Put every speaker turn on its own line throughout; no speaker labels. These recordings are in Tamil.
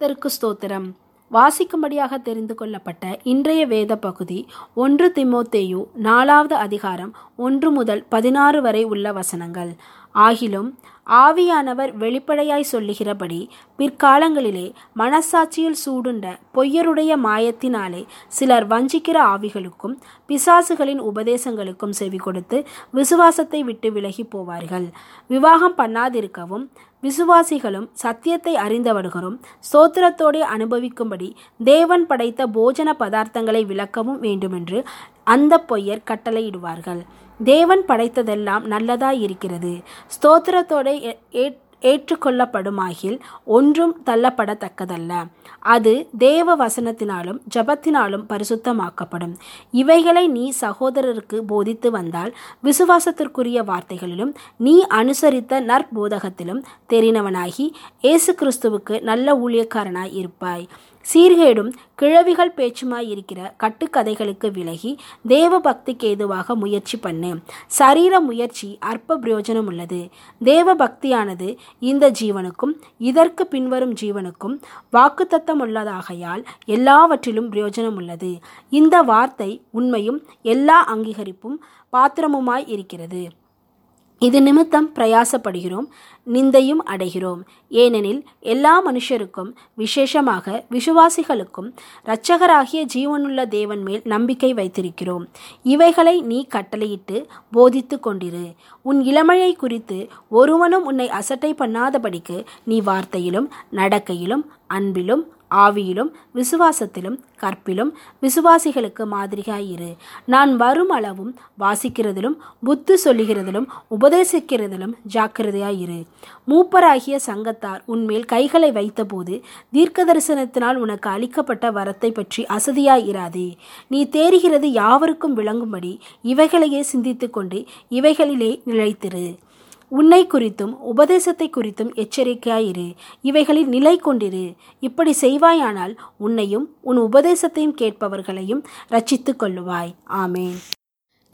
கர்த்தருக்கு ஸ்தோத்திரம். வாசிக்கும்படியாக தெரிந்து கொள்ளப்பட்ட இன்றைய வேத பகுதி ஒன்று திமோத்தேயு நாலாவது அதிகாரம் ஒன்று முதல் பதினாறு வரை உள்ள வசனங்கள். ஆகிலும் ஆவியானவர் வெளிப்படையாய் சொல்லுகிறபடி பிற்காலங்களிலே மனசாட்சியில் சூடுண்ட பொய்யருடைய மாயத்தினாலே சிலர் வஞ்சிக்கிற ஆவிகளுக்கும் பிசாசுகளின் உபதேசங்களுக்கும் செவி கொடுத்து விசுவாசத்தை விட்டு விலகி போவார்கள். விவாகம் பண்ணாதிருக்கவும் விசுவாசிகளும் சத்தியத்தை அறிந்தவர்களும் சோத்திரத்தோடு அனுபவிக்கும்படி தேவன் படைத்த போஜன பதார்த்தங்களை விளக்கவும் வேண்டுமென்று அந்த பொய்யர் கட்டளையிடுவார்கள். தேவன் படைத்ததெல்லாம் நல்லதாய் இருக்கிறது ஸ்தோத்திரத்தோட ஏற்றுக்கொள்ளப்படுமாகில் ஒன்றும் தள்ளப்படத்தக்கதல்ல. அது தேவ வசனத்தினாலும் ஜபத்தினாலும் பரிசுத்தமாக்கப்படும். இவைகளை நீ சகோதரருக்கு போதித்து வந்தால் விசுவாசத்திற்குரிய வார்த்தைகளிலும் நீ அனுசரித்த நற்போதகத்திலும் தெரிந்தவனாகி இயேசு கிறிஸ்துவுக்கு நல்ல ஊழியக்காரனாய் இருப்பாய். சீர்கேடும் கிழவிகள் பேச்சுமாய் இருக்கிற கட்டுக்கதைகளுக்கு விலகி தேவ பக்திக்கு ஏதுவாக முயற்சி பண்ணு. சரீர முயற்சி அற்ப பிரயோஜனம் உள்ளது. தேவ பக்தியானது இந்த ஜீவனுக்கும் இதற்கு பின்வரும் ஜீவனுக்கும் வாக்குத்தத்தம் உள்ளதாகையால் எல்லாவற்றிலும் பிரயோஜனம் உள்ளது. இந்த வார்த்தை உண்மையும் எல்லா அங்கீகரிப்பும் பாத்திரமுமாய் இருக்கிறது. இது நிமித்தம் பிரயாசப்படுகிறோம் நிந்தையும் அடைகிறோம். ஏனெனில் எல்லா மனுஷருக்கும் விசேஷமாக விசுவாசிகளுக்கும் இரட்சகராகிய ஜீவனுள்ள தேவன் மேல் நம்பிக்கை வைத்திருக்கிறோம். இவைகளை நீ கட்டளையிட்டு போதித்து கொண்டிரு. உன் இளமையை குறித்து ஒருவனும் உன்னை அசட்டை பண்ணாதபடிக்கு நீ வார்த்தையிலும் நடக்கையிலும் அன்பிலும் ஆவியிலும் விசுவாசத்திலும் கற்பிலும் விசுவாசிகளுக்கு மாதிரியாயிரு. நான் வரும் அளவும் வாசிக்கிறதிலும் புத்து சொல்லுகிறதிலும் உபதேசிக்கிறதிலும் ஜாக்கிரதையாயிரு. மூப்பராகிய சங்கத்தார் உன்மேல் கைகளை வைத்தபோது தீர்க்க தரிசனத்தினால் உனக்கு அளிக்கப்பட்ட வரத்தை பற்றி அசதியாயிராதே. நீ தேறுகிறது யாவருக்கும் விளங்கும்படி இவைகளையே சிந்தித்து கொண்டு இவைகளிலே நிலைத்திரு. உன்னை குறித்தும் உபதேசத்தை குறித்தும் எச்சரிக்கையாயிரு. இவைகளில் நிலை கொண்டிரு. இப்படி செய்வாயானால் உன்னையும் உன் உபதேசத்தையும் கேட்பவர்களையும் ரட்சித்து கொள்ளுவாய். ஆமேன்.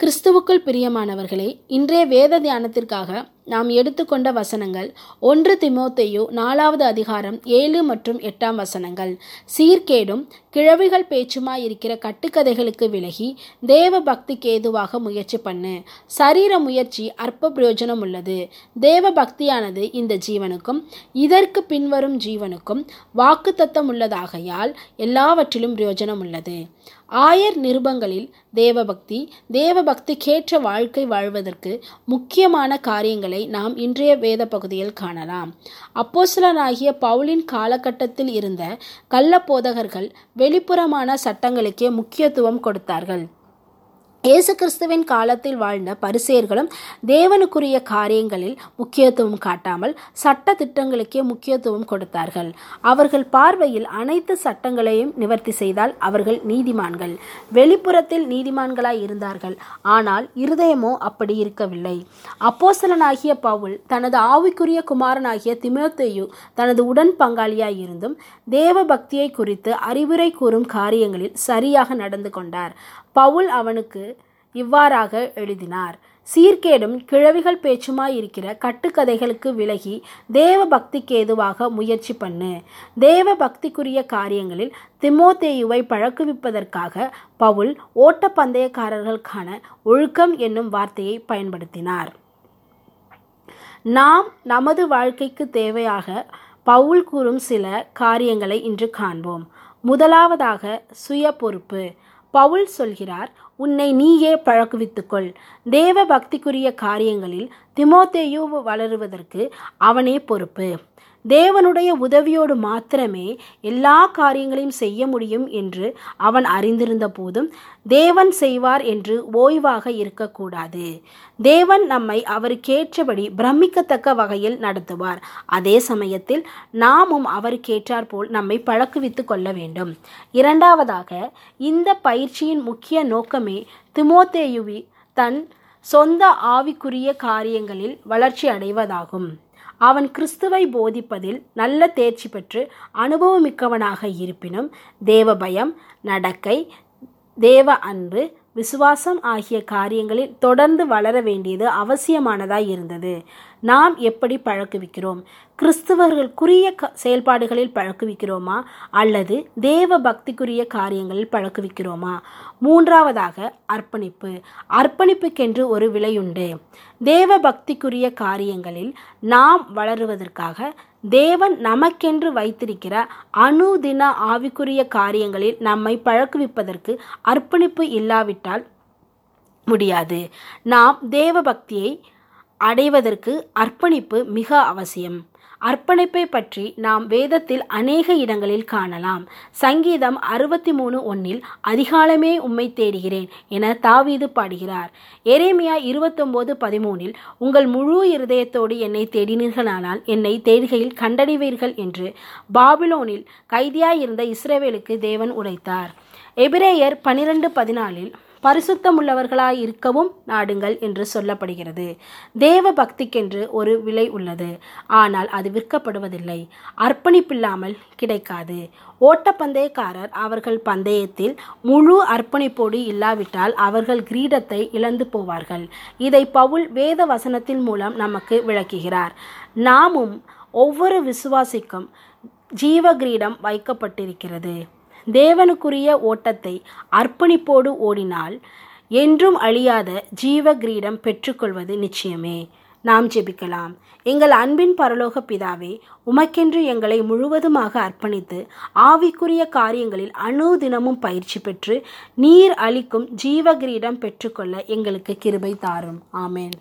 கிறிஸ்துவுக்குள் பிரியமானவர்களே இன்றைய வேத தியானத்திற்காக நாம் எடுத்துக்கொண்ட வசனங்கள். ஒன்று திமோத்தையு நாலாவது அதிகாரம் ஏழு மற்றும் எட்டாம் வசனங்கள். சீர்கேடும் கிழவிகள் பேச்சுமாய் இருக்கிற கட்டுக்கதைகளுக்கு விலகி தேவ பக்திக்கு ஏதுவாக முயற்சி பண்ணு. சரீர முயற்சி அற்ப பிரயோஜனம் உள்ளது. தேவ பக்தியானது இந்த ஜீவனுக்கும் இதற்கு பின்வரும் ஜீவனுக்கும் வாக்கு தத்தம் உள்ளதாகையால் எல்லாவற்றிலும் பிரயோஜனம் உள்ளது. ஆயர் நிருபங்களில் தேவபக்தி தேவபக்திக்கேற்ற வாழ்க்கை வாழ்வதற்கு முக்கியமான காரியங்களை நாம் இன்றைய வேத பகுதியில் காணலாம். அப்போசிலனாகிய பவுலின் காலகட்டத்தில் இருந்த கள்ள போதகர்கள் வெளிப்புறமான சட்டங்களுக்கே முக்கியத்துவம் கொடுத்தார்கள். இயேசு கிறிஸ்துவின் காலத்தில் வாழ்ந்த பரிசேர்களும் தேவனுக்குரிய காரியங்களில் முக்கியத்துவம் காட்டாமல் சட்ட திட்டங்களுக்கே முக்கியத்துவம் கொடுத்தார்கள். அவர்கள் பார்வையில் அனைத்து சட்டங்களையும் நிவர்த்தி செய்தால் அவர்கள் நீதிமான்கள். வெளிப்புறத்தில் நீதிமான்களாய் இருந்தார்கள். ஆனால் இருதயமோ அப்படி இருக்கவில்லை. அப்போசலனாகிய பவுல் தனது ஆவிக்குரிய குமாரனாகிய திமோத்தையு தனது உடன் பங்காளியாய் இருந்தும் தேவ பக்தியை குறித்து அறிவுரை கூறும் காரியங்களில் சரியாக நடந்து கொண்டார். பவுல் அவனுக்கு இவ்வாறாக எழுதினார். சீர்கேடும் கிழவிகள் பேச்சுமாய் இருக்கிற கட்டுக்கதைகளுக்கு விலகி தேவ பக்திக்கு ஏதுவாக முயற்சி பண்ணு. தேவ பக்திக்குரிய காரியங்களில் திமோத்தேயுவை பழக்குவிப்பதற்காக பவுல் ஓட்டப்பந்தயக்காரர்களுக்கான ஒழுக்கம் என்னும் வார்த்தையை பயன்படுத்தினார். நாம் நமது வாழ்க்கைக்கு தேவையாக பவுல் கூறும் சில காரியங்களை இன்று காண்போம். முதலாவதாக சுய பொறுப்பு பவுல் சொல்கிறார் உன்னை நீயே பழக்குவித்துக்கொள். தேவ பக்திக்குரிய காரியங்களில் திமோத்தேயு வளருவதற்கு அவனே பொறுப்பு. தேவனுடைய உதவியோடு மாத்திரமே எல்லா காரியங்களையும் செய்ய முடியும் என்று அவன் அறிந்திருந்த போதும் தேவன் செய்வார் என்று ஓய்வாக இருக்கக்கூடாது. தேவன் நம்மை அவருக்கேற்றபடி பிரமிக்கத்தக்க வகையில் நடத்துவார். அதே சமயத்தில் நாமும் அவருக்கேற்றார் போல் நம்மை பழக்குவித்து கொள்ள வேண்டும். இரண்டாவதாக இந்த பயிற்சியின் முக்கிய நோக்கமே திமோத்தேயுவி தன் சொந்த ஆவிக்குரிய காரியங்களில் வளர்ச்சி அடைவதாகும். அவன் கிறிஸ்துவை போதிப்பதில் நல்ல தேர்ச்சி பெற்று அனுபவமிக்கவனாக இருப்பினும் தேவ பயம் நடக்கை தேவ அன்பு விசுவாசம் ஆகிய காரியங்களில் தொடர்ந்து வளர வேண்டியது அவசியமானதாய் இருந்தது. நாம் எப்படி பழக்குவிக்கிறோம்? கிறிஸ்துவர்களுக்குரிய க செயல்பாடுகளில் பழக்குவிக்கிறோமா? அல்லது தேவ பக்திக்குரிய காரியங்களில் பழக்குவிக்கிறோமா? மூன்றாவதாக அர்ப்பணிப்பு. அர்ப்பணிப்புக்கென்று ஒரு விலையுண்டு. தேவ பக்திக்குரிய காரியங்களில் நாம் வளருவதற்காக தேவன் நமக்கென்று வைத்திருக்கிற அணுதின ஆவிக்குரிய காரியங்களில் நம்மை பழக்குவிப்பதற்கு அர்ப்பணிப்பு இல்லாவிட்டால் முடியாது. நாம் தேவ பக்தியை அடைவதற்கு அர்ப்பணிப்பு மிக அவசியம். அர்ப்பணிப்பை பற்றி நாம் வேதத்தில் அநேக இடங்களில் காணலாம். சங்கீதம் அறுபத்தி மூணு ஒன்னில் அதிகாலமே உம்மை தேடுகிறேன் என தாவீது பாடுகிறார். எரேமியா இருபத்தொம்போது பதிமூனில் உங்கள் முழு இருதயத்தோடு என்னை தேடினீர்களானால் என்னை தேடுகையில் கண்டடைவீர்கள் என்று பாபிலோனில் கைதியாயிருந்த இஸ்ரேவேலுக்கு தேவன் உரைத்தார். எபிரேயர் பனிரெண்டு பதினாலில் பரிசுத்தமுள்ளவர்களாய் இருக்கவும் நாடுங்கள் என்று சொல்லப்படுகிறது. தேவ பக்திக்கென்று ஒரு விலை உள்ளது. ஆனால் அது விற்கப்படுவதில்லை. அர்ப்பணிப்பில்லாமல் கிடைக்காது. ஓட்டப்பந்தயக்காரர் அவர்கள் பந்தயத்தில் முழு அர்ப்பணிப்போடு இல்லாவிட்டால் அவர்கள் கிரீடத்தை இழந்து போவார்கள். இதை பவுல் வேத வசனத்தின் மூலம் நமக்கு விளக்குகிறார். நாமும் ஒவ்வொரு விசுவாசிக்கும் ஜீவ கிரீடம் வைக்கப்பட்டிருக்கிறது. தேவனுக்குரிய ஓட்டத்தை அர்ப்பணிப்போடு ஓடினால் என்றும் அழியாத ஜீவ கிரீடம் பெற்றுக்கொள்வது நிச்சயமே. நாம் ஜெபிக்கலாம். எங்கள் அன்பின் பரலோக பிதாவே உமக்கென்று எங்களை முழுவதுமாக அர்ப்பணித்து ஆவிக்குரிய காரியங்களில் அணுதினமும் பயிற்சி பெற்று நீர் அளிக்கும் ஜீவ கிரீடம் பெற்றுக்கொள்ள எங்களுக்கு கிருபை தாரும். ஆமேன்.